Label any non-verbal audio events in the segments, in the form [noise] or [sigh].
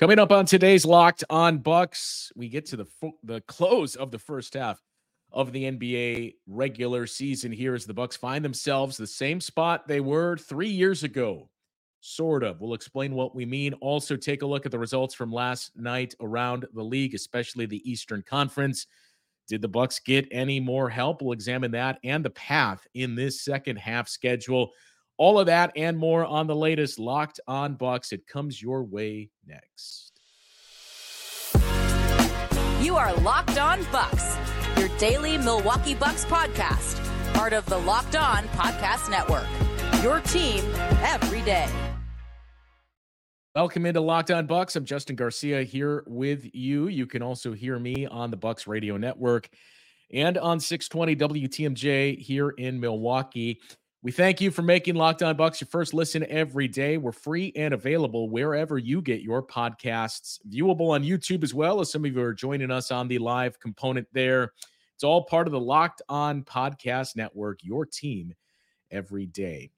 Coming up on today's Locked On Bucks, we get to the fo- the close of the first half of the NBA regular season. Here as the Bucks find themselves the same spot they were three years ago, sort of. We'll explain what we mean. Also, take a look at the results from last night around the league, especially the Eastern Conference. Did the Bucks get any more help? We'll examine that and the path in this second half schedule. All of that and more on the latest Locked On Bucks. It comes your way next. You are Locked On Bucks, your daily Milwaukee Bucks podcast, part of the Locked On Podcast Network. Your team every day. Welcome into Locked On Bucks. I'm Justin Garcia here with you. You can also hear me on the Bucks Radio Network and on 620 WTMJ here in Milwaukee. We thank you for making Locked On Bucks your first listen every day. We're free and available wherever you get your podcasts, viewable on YouTube as well as some of you are joining us on the live component there. It's all part of the Locked On Podcast Network, your team every day.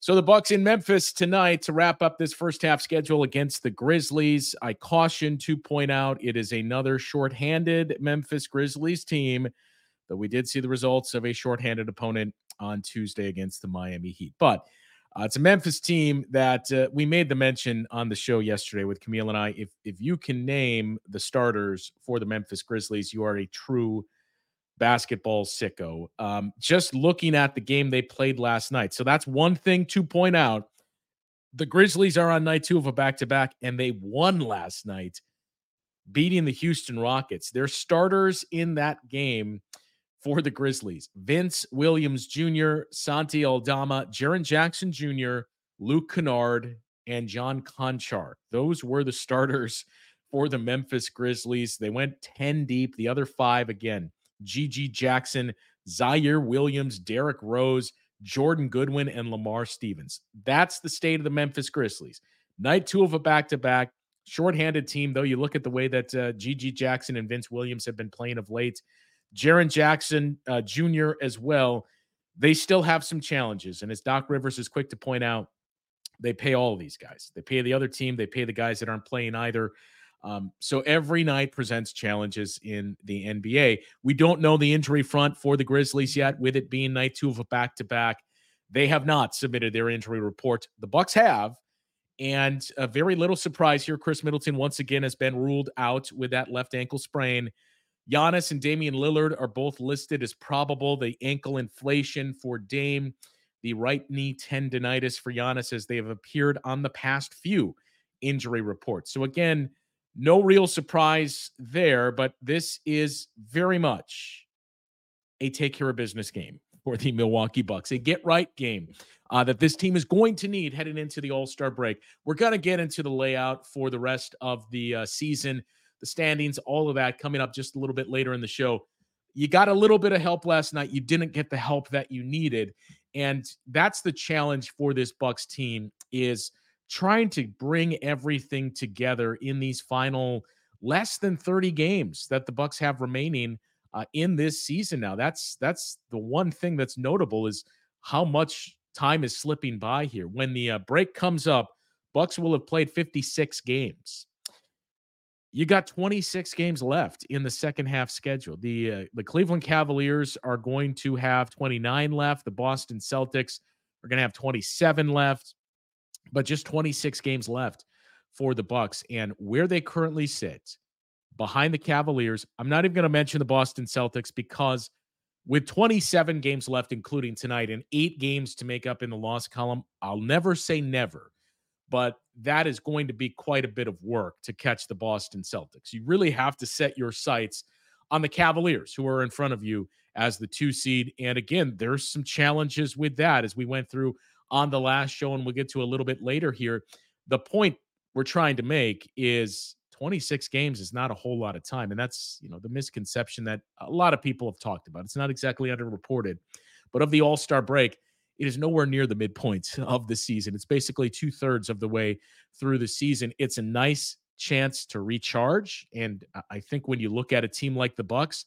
So the Bucks in Memphis tonight to wrap up this first half schedule against the Grizzlies. I caution to point out it is another shorthanded Memphis Grizzlies team, though we did see the results of a shorthanded opponent on Tuesday against the Miami Heat. But uh, it's a Memphis team that uh, we made the mention on the show yesterday with Camille and I. If if you can name the starters for the Memphis Grizzlies, you are a true basketball sicko. Um, just looking at the game they played last night, so that's one thing to point out. The Grizzlies are on night two of a back to back, and they won last night, beating the Houston Rockets. Their starters in that game for the Grizzlies. Vince Williams Jr., Santi Aldama, Jaren Jackson Jr., Luke Kennard, and John Konchar. Those were the starters for the Memphis Grizzlies. They went 10 deep. The other five, again, GG Jackson, Ziaire Williams, Derrick Rose, Jordan Goodwin, and Lamar Stevens. That's the state of the Memphis Grizzlies. Night two of a back to back. Shorthanded team, though. You look at the way that uh, GG Jackson and Vince Williams have been playing of late. Jaren Jackson uh, Jr. as well. They still have some challenges. And as Doc Rivers is quick to point out, they pay all these guys. They pay the other team, they pay the guys that aren't playing either. Um, so every night presents challenges in the NBA. We don't know the injury front for the Grizzlies yet, with it being night two of a back to back. They have not submitted their injury report. The Bucks have, and a very little surprise here. Khris Middleton once again has been ruled out with that left ankle sprain. Giannis and Damian Lillard are both listed as probable. The ankle inflation for Dame, the right knee tendonitis for Giannis, as they have appeared on the past few injury reports. So, again, no real surprise there, but this is very much a take care of business game for the Milwaukee Bucks, a get right game uh, that this team is going to need heading into the All Star break. We're going to get into the layout for the rest of the uh, season the standings, all of that coming up just a little bit later in the show. You got a little bit of help last night. You didn't get the help that you needed. And that's the challenge for this Bucks team is trying to bring everything together in these final less than 30 games that the Bucks have remaining uh, in this season now. That's that's the one thing that's notable is how much time is slipping by here. When the uh, break comes up, Bucks will have played 56 games you got 26 games left in the second half schedule. The uh, the Cleveland Cavaliers are going to have 29 left. The Boston Celtics are going to have 27 left, but just 26 games left for the Bucks. And where they currently sit behind the Cavaliers, I'm not even going to mention the Boston Celtics because with 27 games left, including tonight, and eight games to make up in the loss column, I'll never say never but that is going to be quite a bit of work to catch the Boston Celtics. You really have to set your sights on the Cavaliers, who are in front of you as the two seed. And again, there's some challenges with that as we went through on the last show, and we'll get to a little bit later here. The point we're trying to make is 26 games is not a whole lot of time. And that's, you know, the misconception that a lot of people have talked about. It's not exactly underreported, but of the All Star break, it is nowhere near the midpoint of the season. It's basically two thirds of the way through the season. It's a nice chance to recharge. And I think when you look at a team like the Bucks,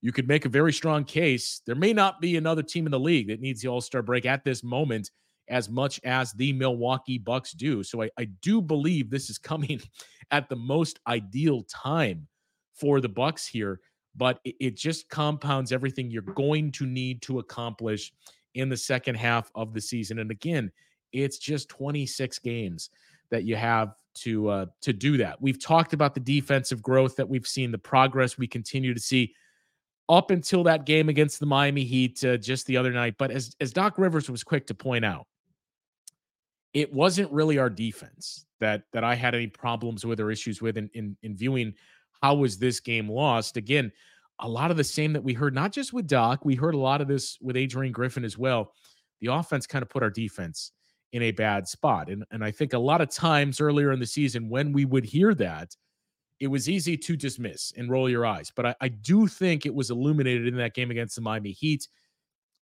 you could make a very strong case. There may not be another team in the league that needs the All Star break at this moment as much as the Milwaukee Bucks do. So I, I do believe this is coming [laughs] at the most ideal time for the Bucks here, but it, it just compounds everything you're going to need to accomplish in the second half of the season. And again, it's just 26 games that you have to uh, to do that. We've talked about the defensive growth that we've seen, the progress we continue to see up until that game against the Miami Heat uh, just the other night. But as as Doc Rivers was quick to point out, it wasn't really our defense that that I had any problems with or issues with in in, in viewing how was this game lost. Again, a lot of the same that we heard, not just with Doc, we heard a lot of this with Adrian Griffin as well. The offense kind of put our defense in a bad spot. And, and I think a lot of times earlier in the season, when we would hear that, it was easy to dismiss and roll your eyes. But I, I do think it was illuminated in that game against the Miami Heat.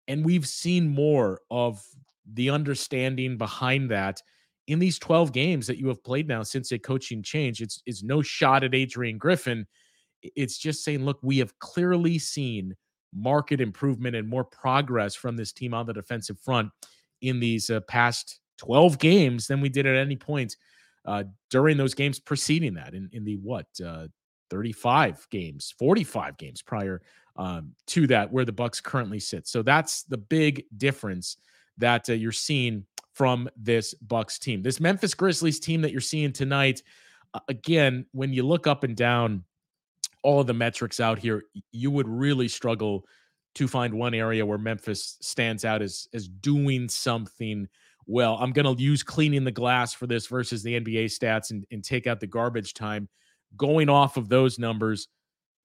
And we've seen more of the understanding behind that in these 12 games that you have played now since a coaching change. It's, it's no shot at Adrian Griffin. It's just saying, look, we have clearly seen market improvement and more progress from this team on the defensive front in these uh, past 12 games than we did at any point uh, during those games preceding that in, in the what uh, 35 games 45 games prior um, to that where the bucks currently sit. So that's the big difference that uh, you're seeing from this bucks team. This memphis grizzlies team that you're seeing tonight again when you look up and down all of the metrics out here you would really struggle to find one area where Memphis stands out as as doing something well. I'm going to use cleaning the glass for this versus the NBA stats and, and take out the garbage time. Going off of those numbers,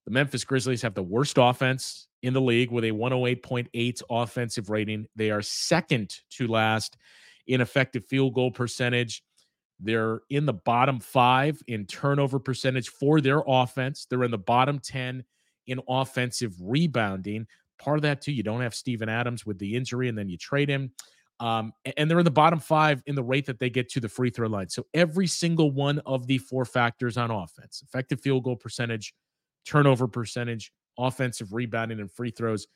the Memphis Grizzlies have the worst offense in the league with a 108.8 offensive rating. They are second to last in effective field goal percentage. They're in the bottom five in turnover percentage for their offense. They're in the bottom 10 in offensive rebounding. Part of that too, you don't have Steven Adams with the injury, and then you trade him. Um, and they're in the bottom five in the rate that they get to the free throw line. So every single one of the four factors on offense effective field goal percentage, turnover percentage, offensive rebounding, and free throws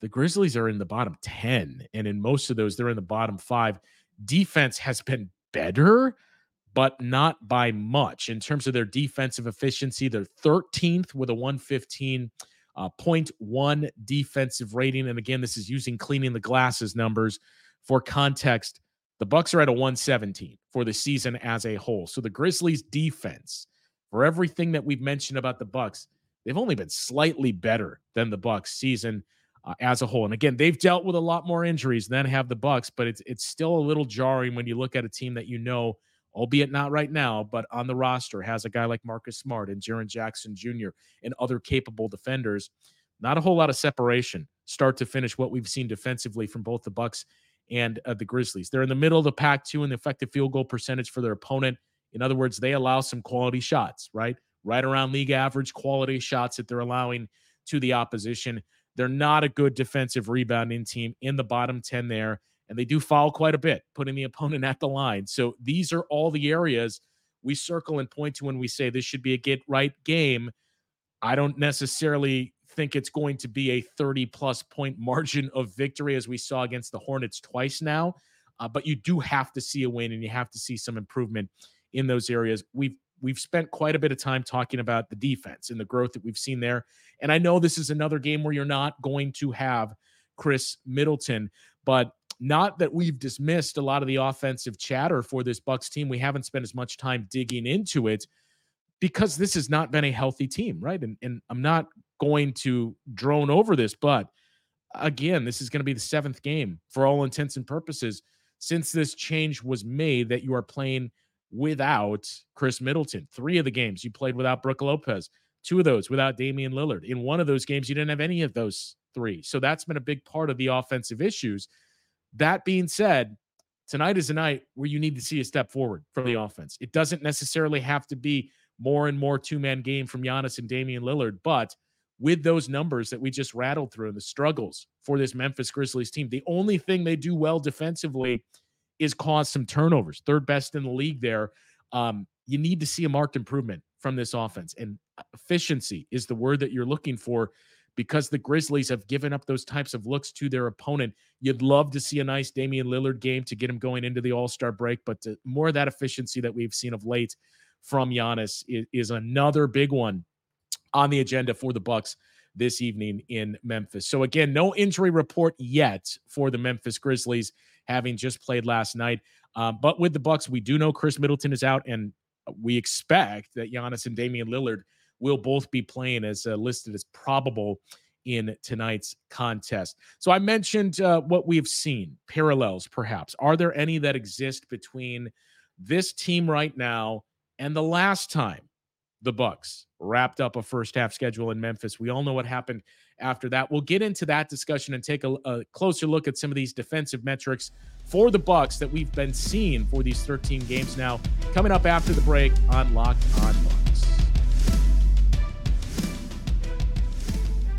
the Grizzlies are in the bottom 10. And in most of those, they're in the bottom five. Defense has been better, but not by much. In terms of their defensive efficiency, they're 13th with a 115 uh, 0.1 defensive rating. And again, this is using cleaning the glasses numbers for context. The Bucks are at a 117 for the season as a whole. So the Grizzlies defense, for everything that we've mentioned about the Bucks, they've only been slightly better than the Bucks season uh, as a whole. And again, they've dealt with a lot more injuries than have the Bucks, but it's it's still a little jarring when you look at a team that you know albeit not right now, but on the roster has a guy like Marcus Smart and Jaren Jackson Jr. and other capable defenders. Not a whole lot of separation, start to finish, what we've seen defensively from both the Bucks and uh, the Grizzlies. They're in the middle of the pack too in the effective field goal percentage for their opponent. In other words, they allow some quality shots, right? Right around league average quality shots that they're allowing to the opposition. They're not a good defensive rebounding team in the bottom 10 there and they do foul quite a bit, putting the [laughs] opponent at the line. So these are all the areas we circle and point to when we say this should be a get right game. I don't necessarily think it's going to be a 30 plus point [laughs] margin of victory as we saw against the Hornets twice now. Uh, but you do have to see a win and you have to see some improvement in those areas. We've we've spent quite a bit of time talking about the defense and the growth that we've seen there. And I know this is another game where you're not going to have Khris Middleton, but not that we've dismissed a lot of the offensive chatter for this Bucks team. We haven't spent as much time digging into it because this has not been a healthy team, right? And, and I'm not going to drone over this, but again, this is going to be the seventh game for all intents and purposes since this change was made that you are playing without Khris Middleton. Three of the games you played without Brook Lopez, two of those without Damian Lillard. In one of those games, you didn't have any of those three. So that's been a big part of the offensive issues. That being said, tonight is a night where you need to see a step forward from the offense. It doesn't necessarily have to be more and more two man game from Giannis and Damian Lillard, but with those numbers that we just rattled through and the struggles for this Memphis Grizzlies team, the only thing they do well defensively is cause some turnovers. Third best in the league there. Um, you need to see a marked improvement from this offense, and efficiency is the word that you're looking for because the Grizzlies have given up those types of looks to their opponent. You'd love to see a nice Damian Lillard game to get him going into the All Star break, but to, more of that efficiency that we've seen of late from Giannis is, is another big one on the agenda for the Bucks this evening in Memphis. So again, no injury report yet for the Memphis Grizzlies, having just played last night. Um, but with the Bucks, we do know Khris Middleton is out, and we expect that Giannis and Damian Lillard will both be playing as uh, listed as probable in tonight's contest. So I mentioned uh, what we've seen, parallels perhaps. Are there any that exist between this team right now and the last time the Bucks wrapped up a first half schedule in Memphis? We all know what happened after that. We'll get into that discussion and take a, a closer look at some of these defensive metrics for the Bucks that we've been seeing for these 13 games now. Coming up after the break on Locked On Bucks.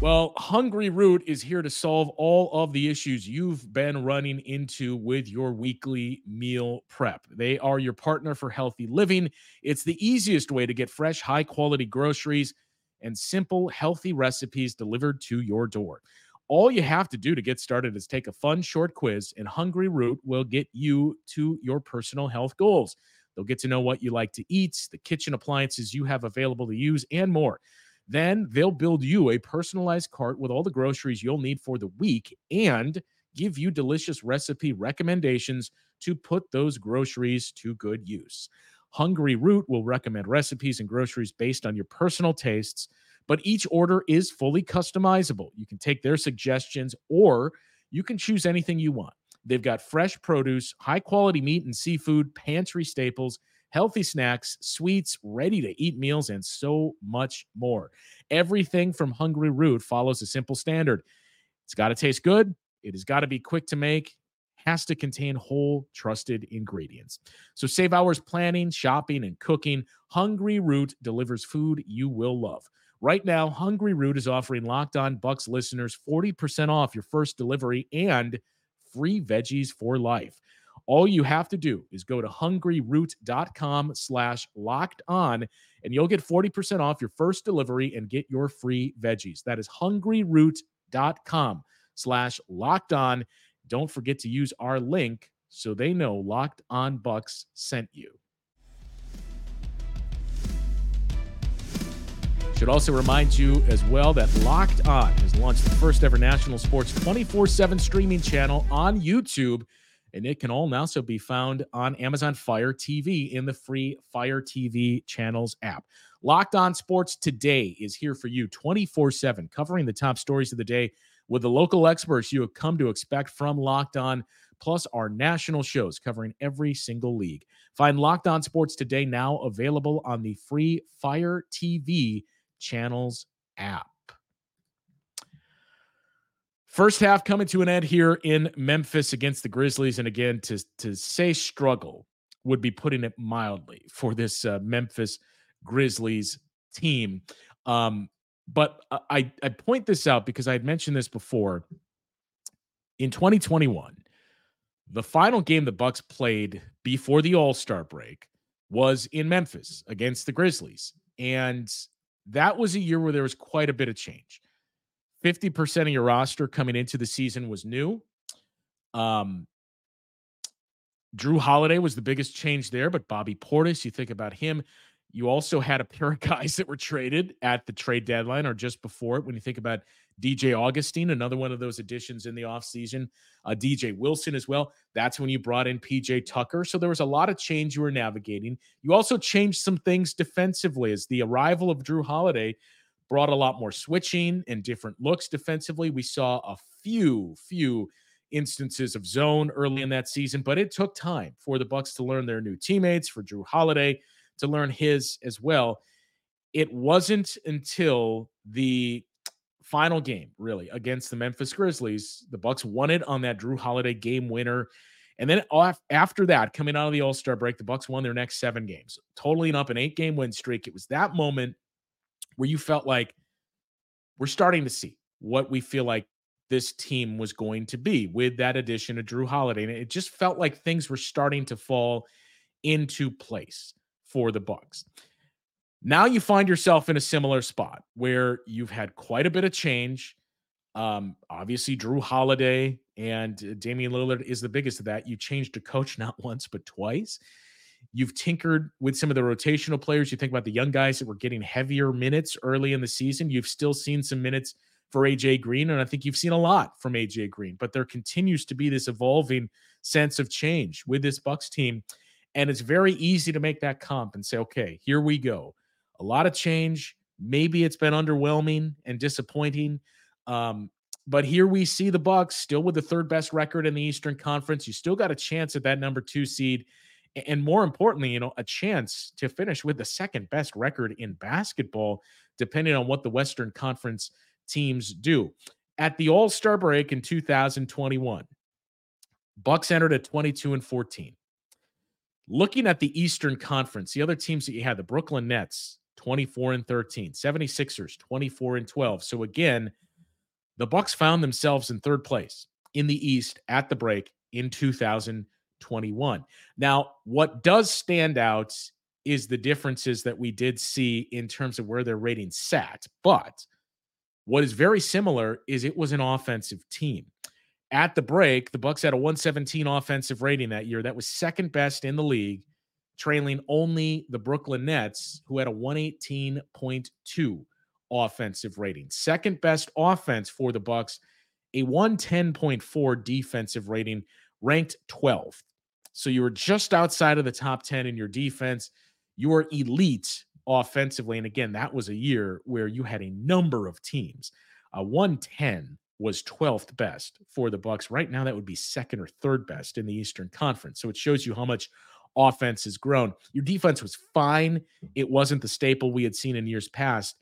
Well, Hungryroot is here to solve all of the issues you've been running into with your weekly meal prep. They are your partner for healthy living. It's the easiest way to get fresh, high quality groceries and simple, healthy recipes delivered to your door. All you have to do to get started is take a fun short quiz, and Hungryroot will get you to your personal health goals. They'll get to know what you like to eat, the kitchen appliances you have available to use, and more. Then they'll build you a personalized cart with all the groceries you'll need for the week and give you delicious recipe recommendations to put those groceries to good use. Hungryroot will recommend recipes and groceries based on your personal tastes, but each order is fully customizable. You can take their suggestions or you can choose anything you want. They've got fresh produce, high quality meat and seafood, pantry staples, healthy snacks, sweets, ready to eat meals, and so much more. Everything from Hungryroot follows a simple standard it's got to taste good, it has got to be quick to make, has to contain whole, trusted ingredients. So save hours planning, shopping, and cooking. Hungryroot delivers food you will love. Right now, Hungryroot is offering Locked On Bucks listeners 40% off your first delivery and free veggies for life. All you have to do is go to hungryroot.com slash locked on and you'll get 40% off your first delivery and get your free veggies. That is hungryroot.com slash locked on. Don't forget to use our link so they know Locked On Bucks sent you. Should also remind you as well that Locked On has launched the first ever national sports 24 7 streaming channel on YouTube and it can all also be found on Amazon Fire TV in the free Fire TV channels app. Locked On Sports Today is here for you 24 7, covering the top stories of the day with the local experts you have come to expect from Locked On, plus our national shows covering every single league. Find Locked On Sports Today now available on the free Fire TV channels app. First half coming to an end here in Memphis against the Grizzlies, and again to to say struggle would be putting it mildly for this uh, Memphis Grizzlies team. Um, but I I point this out because I had mentioned this before. In 2021, the final game the Bucks played before the All Star break was in Memphis against the Grizzlies, and that was a year where there was quite a bit of change. 50% of your roster coming into the season was new. Um, Jrue Holiday was the biggest change there, but Bobby Portis, you think about him. You also had a pair of [laughs] guys that were traded at the trade deadline or just before it. When you think about DJ Augustin, another one of those additions in the offseason, uh, DJ Wilson as well. That's when you brought in PJ Tucker. So there was a lot of change you were navigating. You also changed some things defensively as the arrival of Jrue Holiday brought a lot more switching and different looks defensively. We saw a few, few instances of zone early in that season, but it took time for the Bucks to learn their new teammates, for Jrue Holiday to learn his as well. It wasn't until the final game, really, against the Memphis Grizzlies, the Bucks won it on that Jrue Holiday game winner. And then after that, coming out of the All Star break, the Bucks won their next seven games, totaling up an eight game win streak. It was that moment where you felt like we're starting to see what we feel like this team was going to be with that addition of Jrue Holiday. And it just felt like things were starting to fall into place for the Bucks. Now you find yourself in a similar spot where you've had quite a bit of change. Um, obviously, Jrue Holiday and uh, Damian Lillard is the biggest of that. You changed a coach [laughs] not once, but twice. You've tinkered with some of the rotational players. You think about the young guys that were getting heavier minutes early in the season. You've still seen some minutes for AJ Green, and I think you've seen a lot from AJ Green, but there continues to be this evolving sense of change with this Bucks team. And it's very easy to make that comp and say, okay, here we go. A lot of change. Maybe it's been underwhelming and disappointing. Um, but here we see the Bucks still with the third best record in the Eastern Conference. You still got a chance at that number two seed. And more importantly, you know, a chance to finish with the second best record in basketball, depending on what the Western Conference teams do. At the All Star break in 2021, Bucks entered at 22 and 14. Looking at the Eastern Conference, the other teams that you had, the Brooklyn Nets, 24 and 13, 76ers, 24 and 12. So again, the Bucks found themselves in third place in the East at the break in 2021. Now, what does stand out is the differences that we did see in terms of where their ratings sat. But what is very similar is it was an offensive team. At the break, the Bucks had a 117 offensive rating that year. That was second best in the league, trailing only the Brooklyn Nets, who had a 118.2 offensive rating. Second best offense for the Bucks, a 110.4 defensive rating, ranked 12th. So you were just outside of the top 10 in your defense. You were elite offensively. And again, that was a year where you had a number of teams. A 110 was 12th best for the Bucks. Right now, that would be second or third best in the Eastern Conference. So it shows you how much offense has grown. Your defense was fine. It wasn't the staple we had seen in years past,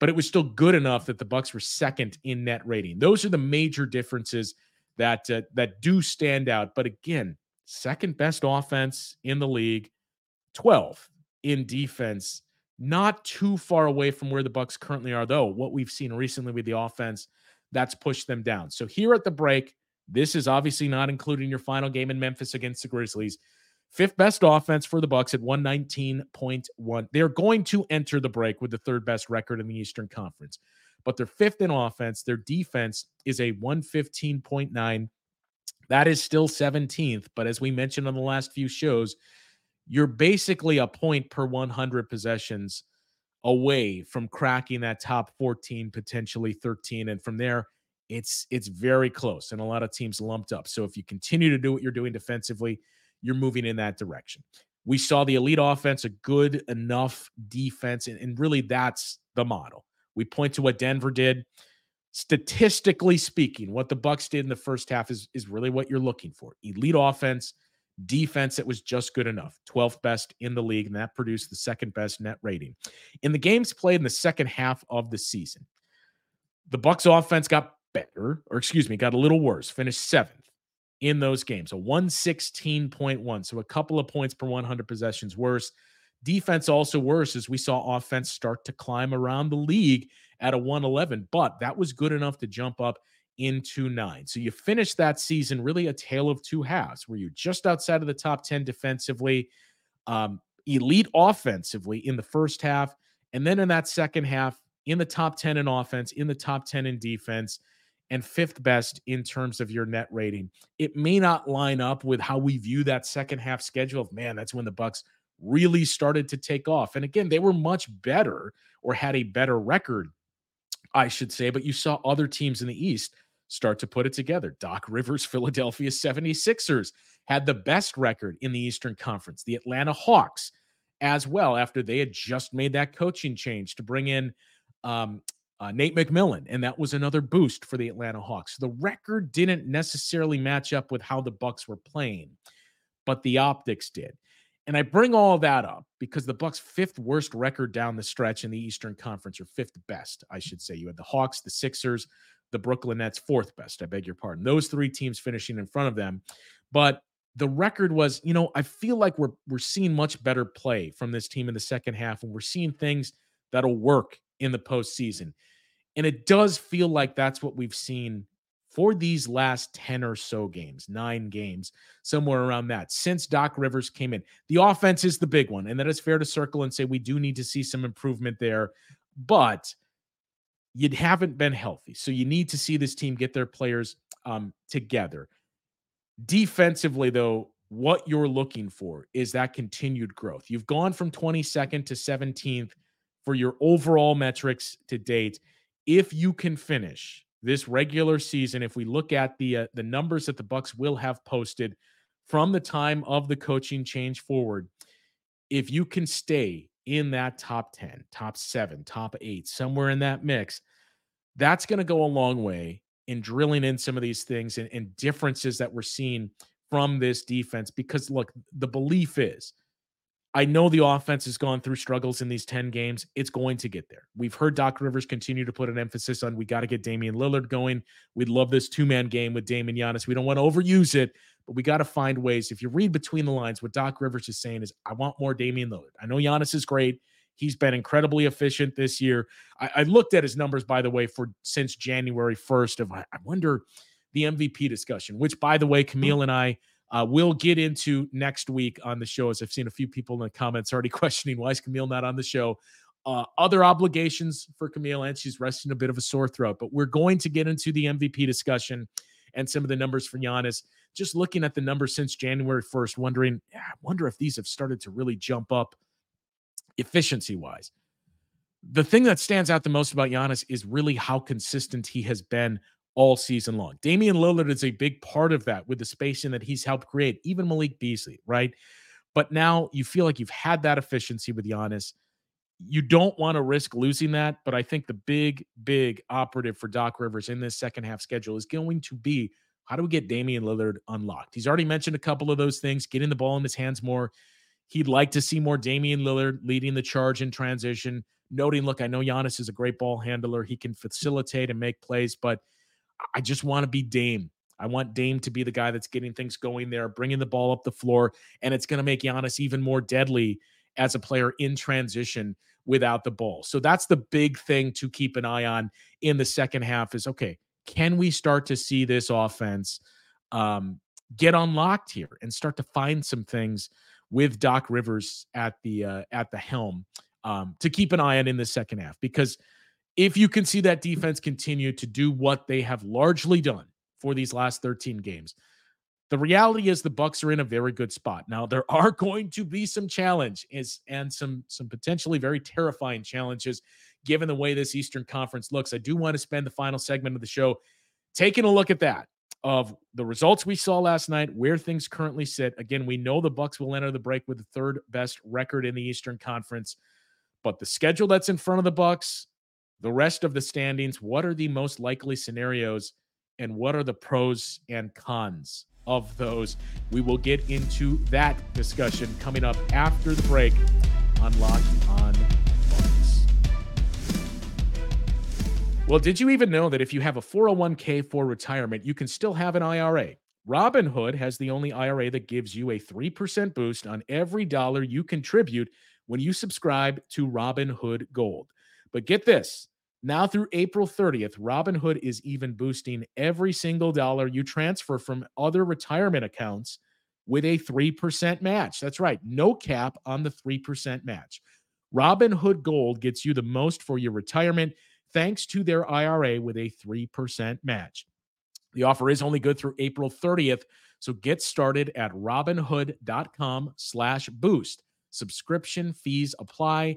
but it was still good enough that the Bucks were second in net rating. Those are the major differences that uh, that do stand out. But again, second best offense in the league, 12 in defense. Not too far away from where the Bucks currently are, though. What we've seen recently with the offense, that's pushed them down. So here at the break, this is obviously not including your final game in Memphis against the Grizzlies. Fifth best offense for the Bucks at 119.1. They're going to enter the break with the third best record in the Eastern Conference. But they're fifth in offense. Their defense is a 115.9. That is still 17th, but as we mentioned on the last few shows, you're basically a point per 100 possessions away from cracking that top 14 potentially 13 and from there it's it's very close and a lot of teams lumped up. So if you continue to do what you're doing defensively you're moving in that direction. We saw the elite offense a good enough defense and, and really that's the model. We point to what denver did statistically speaking what the bucks did in the first half is is really what you're looking for. Elite offense defense that was just good enough. 12th best in the league and that produced the second best net rating. In the games played in the second half of the season the bucks offense got better or excuse me got a little worse finished seventh in those games a 116.1 so a couple of points per 100 possessions worse. Defense also worse as we saw offense start to climb around the league at a 111 but that was good enough to jump up into nine. So you finish that season really a tale of two halves where you're just outside of the top 10 defensively, um, elite offensively in the first half. And then in that second half, in the top 10 in offense, in the top 10 in defense, and fifth best in terms of your net rating. It may not line up with how we view that second half schedule of man, that's when the Bucks really started to take off. And again, they were much better or had a better record, I should say, but you saw other teams in the East start to put it together. Doc Rivers, [laughs] Philadelphia 76ers had the best record in the Eastern Conference. The Atlanta Hawks as well, after they had just made that coaching change to bring in um, uh, Nate McMillan, and that was another boost for the Atlanta Hawks. The record didn't necessarily match up with how the Bucks were playing, but the optics did. And I bring all that up because the Bucks' fifth worst record down the stretch in the Eastern Conference, or fifth best, I should say. You had the Hawks, the Sixers, the Brooklyn Nets fourth best. I beg your pardon. Those three teams finishing in front of them. But the record was, you know, I feel like we're we're seeing much better play from this team in the second half, and we're seeing things that'll work in the postseason. And it does feel like that's what we've seen for these last 10 or so games, nine games, somewhere around that, since Doc Rivers came in. The offense is the big one. And that is fair to circle and say we do need to see some improvement there. But you haven't been healthy. So you need to see this team get their players um, together. Defensively, though, what you're looking for is that continued growth. You've gone from 22nd to 17th for your overall metrics to date. If you can finish this regular season, if we look at the uh, the numbers that the Bucks will have posted from the time of the coaching change forward, if you can stay in that top 10, top 7, top 8, somewhere in that mix, that's going to go a long way in drilling in some of these things and, and differences that we're seeing from this defense because look, the belief is I know the offense has gone through struggles in these 10 games. It's going to get there. We've heard Doc Rivers continue to put an emphasis on we got to get Damian Lillard going. We'd love this two man game with Damian Giannis. We don't want to overuse it, but we got to find ways. If you read between the lines, what Doc Rivers is saying is, I want more Damian Lillard. I know Giannis is great. He's been incredibly efficient this year. I, I looked at his numbers, by the way, for since January 1st. Of I, I wonder the MVP discussion, which, by the way, mm-hmm. Camille and I uh, we'll get into next week on the show, as I've seen a few people in the comments already [laughs] questioning why is Camille not on the show. Uh, other obligations for Camille, and she's resting a bit of a sore throat. But we're going to get into the MVP discussion and some of the numbers for Giannis. Just looking at the numbers since January 1st, wondering, I wonder if these have started to really jump up efficiency wise. The thing that stands out the most about Giannis is really how consistent he has been all season long. Damian Lillard is a big part of that with the spacing that he's helped create, even Malik Beasley, right? But now you feel like you've had that efficiency with Giannis. You don't want to risk losing that, but I think the big, big operative for Doc Rivers in this second half schedule is going to be how do we get Damian Lillard unlocked? He's already mentioned a couple of those things, getting the ball in his hands more. He'd like to see more Damian Lillard leading the charge in transition, noting, look, I know Giannis is a great ball handler. He can facilitate and make plays, but I just want to be Dame. I want Dame to be the guy that's getting things going there, bringing the ball up the floor, and it's going to make Giannis even more deadly as a player in transition without the ball. So that's the big thing to keep an eye on in the second half is okay, can we start to see this offense um, get unlocked here and start to find some things with Doc Rivers at the uh, at the helm um, to keep an eye on in the second half because – if you can see that defense continue to do what they have largely done for these last 13 games the reality is the bucks are in a very good spot. Now there are [laughs] going to be some challenge is and some some potentially very terrifying challenges given the way this eastern conference looks. I do want to spend the final segment of the show taking a look at that of the results we saw last night where things currently sit. Again we know the bucks will enter the break with the third best record in the eastern conference but the schedule that's in front of the bucks the rest of the standings, what are the most likely scenarios and what are the pros and cons of those? We will get into that discussion coming up after the break on on Bucks. Well, did you even know that if you have a 401k for retirement, you can still have an IRA? Robinhood has the only IRA that gives you a 3% boost on every dollar you contribute when you subscribe to Robinhood Gold. But get this now through April 30th, Robinhood is even boosting every single dollar you transfer from other retirement accounts with a 3% match. That's right, no cap on the 3% match. Robinhood Gold gets you the most for your retirement thanks to their IRA with a 3% match. The offer is only good through April 30th, so get started at robinhood.com slash boost. Subscription fees apply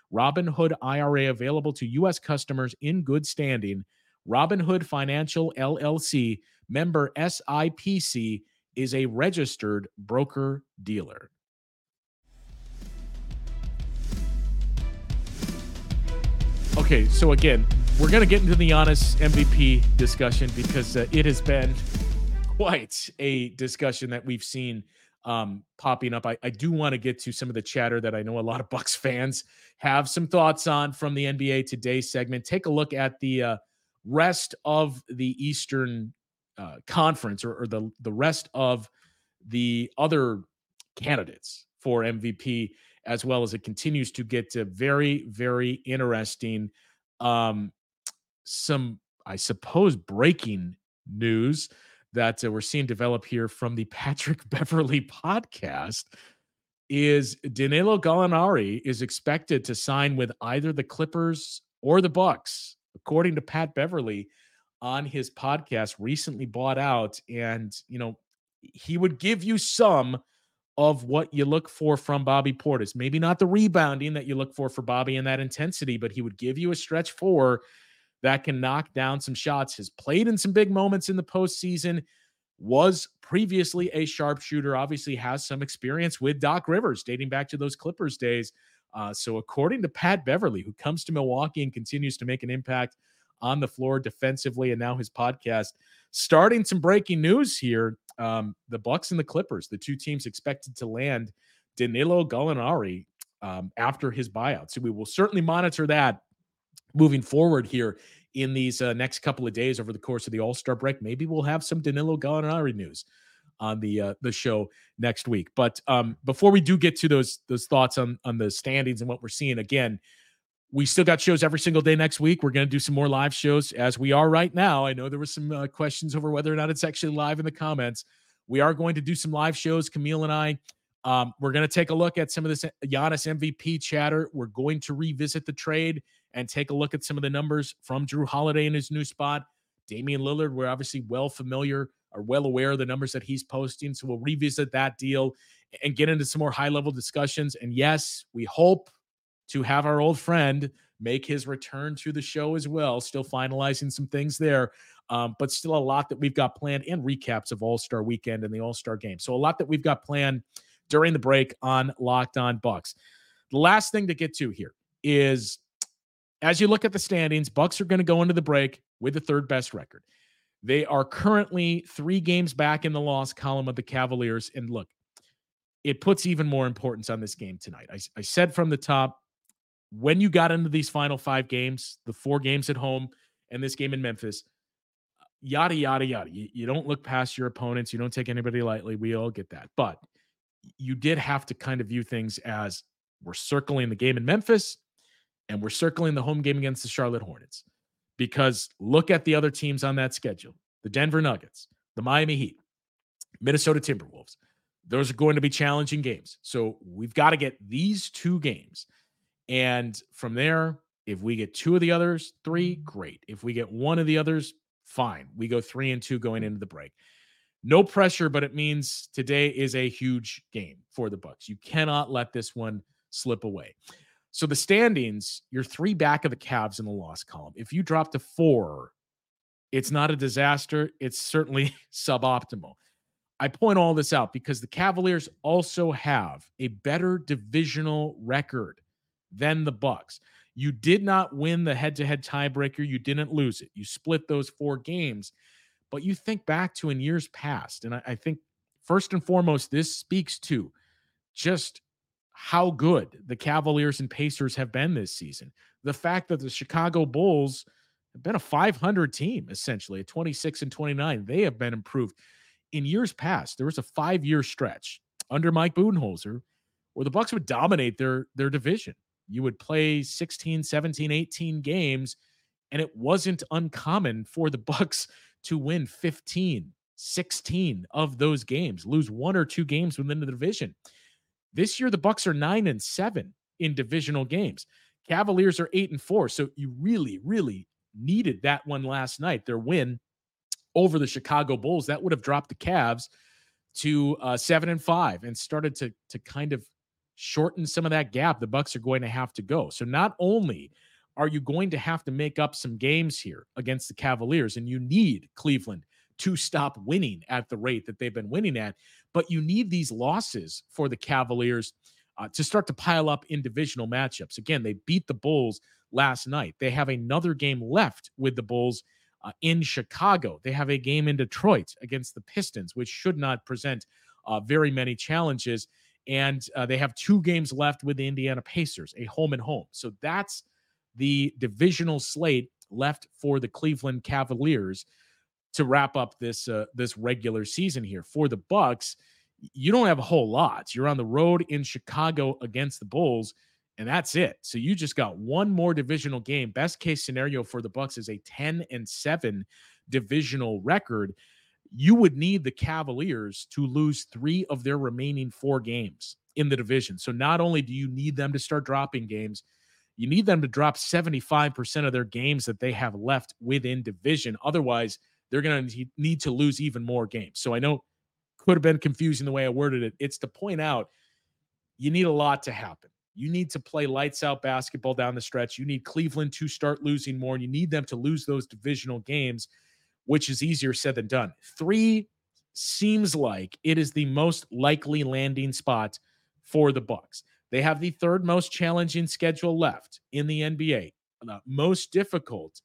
Robinhood IRA available to U.S. customers in good standing. Robinhood Financial LLC, member SIPC, is a registered broker dealer. Okay, so again, we're going to get into the Giannis MVP discussion because uh, it has been [laughs] quite a discussion that we've seen um, popping up. I, I do want to get to some of the chatter that I know a lot of Bucks fans have some thoughts on from the NBA Today segment. Take a look at the uh, rest of the Eastern uh, Conference or, or the the rest of the other candidates for MVP, as well as it continues to get to very very interesting. Um, some I suppose breaking news that uh, we're seeing develop here from the [laughs] Patrick Beverley podcast is Danilo Gallinari is expected to sign with either the Clippers or the Bucks, according to Pat Beverley on his podcast recently bought out and you know he would give you some of what you look for from Bobby Portis. Maybe not the rebounding that you look for for Bobby and that intensity, but he would give you a stretch four that can knock down some shots, has played in some big moments in the postseason, was previously a sharpshooter, obviously has some experience with Doc Rivers dating back to those Clippers days. Uh, so, according to Pat Beverley, who comes to Milwaukee and continues to make an impact on the floor defensively, and now his podcast, starting some breaking news here. Um, the Bucks and the Clippers, the two teams expected to land Danilo Gallinari um, after his buyout. So we will certainly monitor that moving forward here in these uh, next couple of days over the course of the All Star break. Maybe we'll have some Danilo Gallinari news on the uh, the show next week. But um, before we do get to those those thoughts on on the standings and what we're seeing again, we still got shows every single day next week. We're going to do some more live shows as we are right now. I know there were some uh, questions over whether or not it's actually live in the comments. We are going to do some live shows. Camille and I. Um, we're going to take a look at some of this Giannis MVP chatter. We're going to revisit the trade and take a look at some of the numbers from Jrue Holiday in his new spot. Damian Lillard, we're obviously well familiar are well aware of the numbers that he's posting. So we'll revisit that deal and get into some more high level discussions. And yes, we hope to have our old friend make his return to the show as well. Still finalizing some things there, um, but still a lot that we've got planned and recaps of All Star Weekend and the All Star Game. So a lot that we've got planned during the break on Locked On Bucks. The last thing to get to here is as you look at the standings, Bucks are going to go into the break with the third best record. They are currently three games back in the loss column of the Cavaliers. And look, it puts even more importance on this game tonight. I, I said from the top, when you got into these final five games, the four games at home and this game in Memphis, yada, yada, yada. You, you don't look past your opponents. You don't take anybody lightly. We all get that. But you did have to kind of view things as we're circling the game in Memphis and we're circling the home game against the Charlotte Hornets. Because look at the other teams on that schedule the Denver Nuggets, the Miami Heat, Minnesota Timberwolves. Those are going to be challenging games. So we've got to get these two games. And from there, if we get two of the others, three, mm-hmm. great. If we get one of the others, fine. We go three and two going into the break. No pressure, but it means today is a huge game for the Bucks. You cannot let this one slip away. So the standings, you're three back of the Cavs in the loss column. If you drop to four, it's not a disaster. It's certainly [laughs] suboptimal. I point all this out because the Cavaliers also have a better divisional record than the Bucks. You did not win the head-to-head tiebreaker. You didn't lose it. You split those four games. But you think back to in years past, and I, I think first and foremost, this speaks to just how good the Cavaliers and Pacers have been this season. The fact that the Chicago Bulls have been a 500 team, essentially, a 26 and 29, they have been improved. In years past, there was a five year stretch under Mike Budenholzer where the Bucks would dominate their their division. You would play 16, 17, 18 games, and it wasn't uncommon for the Bucks to win 15, 16 of those games, lose one or two games within the division. This year, the Bucks are nine and seven in divisional games. Cavaliers are eight and four. So you really, really needed that one last night. Their win over the Chicago Bulls that would have dropped the Cavs to uh, seven and five and started to to kind of shorten some of that gap. The Bucks are going to have to go. So not only are you going to have to make up some games here against the Cavaliers, and you need Cleveland to stop winning at the rate that they've been winning at. But you need these losses for the Cavaliers uh, to start to pile up in divisional matchups. Again, they beat the Bulls last night. They have another game left with the Bulls uh, in Chicago. They have a game in Detroit against the Pistons, which should not present uh, very many challenges. And uh, they have two games left with the Indiana Pacers, a home and home. So that's the divisional slate left for the Cleveland Cavaliers to wrap up this uh, this regular season here. For the Bucks, you don't have a whole lot. You're on the road in Chicago against the Bulls and that's it. So you just got one more divisional game. Best case scenario for the Bucks is a 10 and 7 divisional record. You would need the Cavaliers to lose 3 of their remaining 4 games in the division. So not only do you need them to start dropping games, you need them to drop 75% of their games that they have left within division. Otherwise, they're going to need to lose even more games. So I know could have been confusing the way I worded it. It's to point out you need a lot to happen. You need to play lights out basketball down the stretch. You need Cleveland to start losing more, and you need them to lose those divisional games, which is easier said than done. Three seems like it is the most likely landing spot for the Bucks. They have the third most challenging schedule left in the NBA, uh, most difficult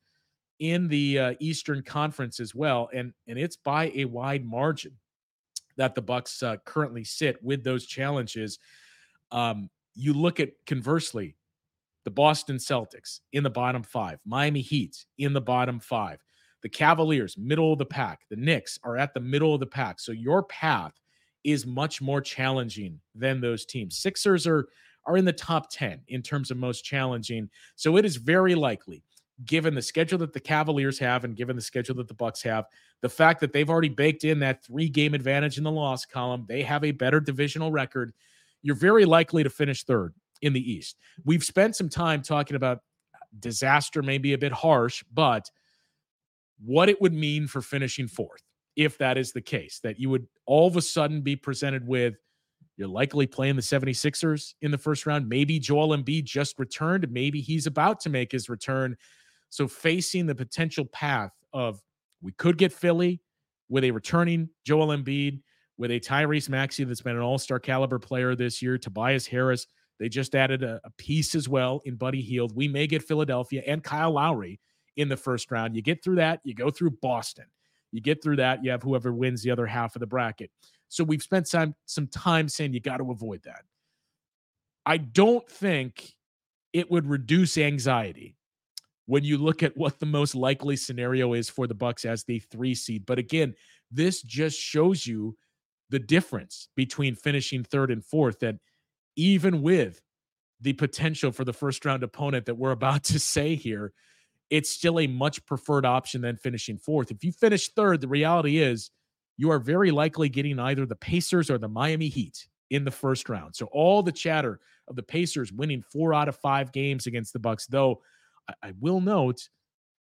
in the uh, Eastern Conference as well, and and it's by a wide margin that the Bucks uh, currently sit with those challenges. Um, you look at conversely, the Boston Celtics in the bottom five, Miami Heat in the bottom five, the Cavaliers, middle of the pack, the Knicks are at the middle of the pack. So your path is much more challenging than those teams. Sixers are are in the top 10 in terms of most challenging. So it is very likely given the schedule that the Cavaliers have and given the schedule that the Bucks have, the fact that they've already baked in that 3 game advantage in the loss column, they have a better divisional record you're very likely to finish third in the East. We've spent some time talking about disaster, maybe a bit harsh, but what it would mean for finishing fourth if that is the case, that you would all of a sudden be presented with you're likely playing the 76ers in the first round. Maybe Joel Embiid just returned. Maybe he's about to make his return. So facing the potential path of we could get Philly with a returning Joel Embiid with a Tyrese Maxey that's been an all star caliber player this year, Tobias Harris. They just added a, a, piece as well in Buddy Hield. We may get Philadelphia and Kyle Lowry in the first round. You get through that, you go through Boston. You get through that, you have whoever wins the other half of the bracket. So we've spent some some time saying you got to avoid that. I don't think it would reduce anxiety when you look at what the most likely scenario is for the Bucks as the 3 seed. But again, this just shows you the difference between finishing third and fourth. That even with the potential for the first round opponent that we're about to [laughs] say here, it's still a much preferred option than finishing fourth. If you finish third, the reality is you are very likely getting either the Pacers or the Miami Heat in the first round. So all the chatter of the Pacers winning four out of five games against the Bucks, though I, I will note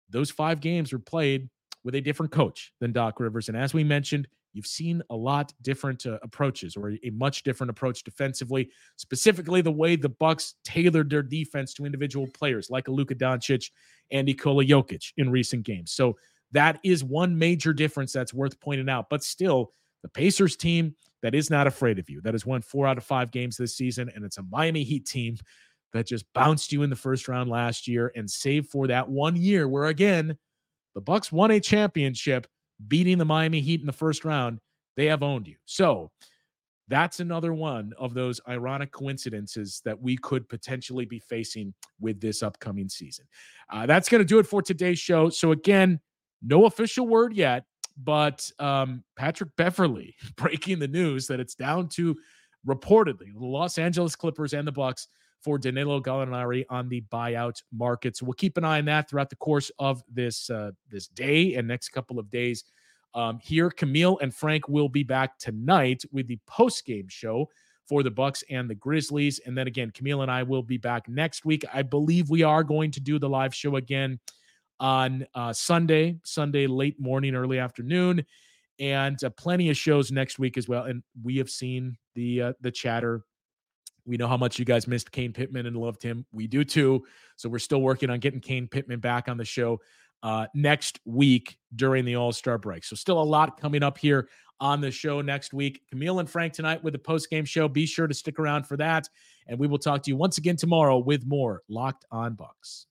those five games were played with a different coach than Doc Rivers. And as we mentioned, you've seen a lot different uh, approaches or a much different approach defensively specifically the way the bucks tailored their defense to individual players like a Luka Doncic and Nikola Jokic in recent games. So that is one major difference that's worth pointing out but still the Pacers team that is not afraid of you that has won 4 out of 5 games this season and it's a Miami Heat team that just bounced you in the first round last year and saved for that one year where again the Bucks won a championship beating the Miami Heat in the first round, they have owned you. So that's another one of those ironic coincidences that we could potentially be facing with this upcoming season. Uh, that's going to do it for today's show. So, again, no official word yet, but um, Patrick Beverley [laughs] breaking the news that it's down to reportedly the Los Angeles Clippers and the Bucks for Danilo Gallinari on the buyout market. So we'll keep an eye on that throughout the course of this uh, this day and next couple of days. Um, here, Camille and Frank will be back tonight with the post game show for the Bucks and the Grizzlies, and then again, Camille and I will be back next week. I believe we are going to do the live show again on uh, Sunday, Sunday late morning, early afternoon, and uh, plenty of shows next week as well. And we have seen the uh, the chatter we know how much you guys missed Kane Pittman and loved him. We do too. So we're still working on getting Kane Pittman back on the show uh, next week during the All Star break. So still a lot coming up here on the show next week. Camille and Frank tonight with the post game show. Be sure to stick around for that. And we will talk to you once again tomorrow with more Locked On Bucks.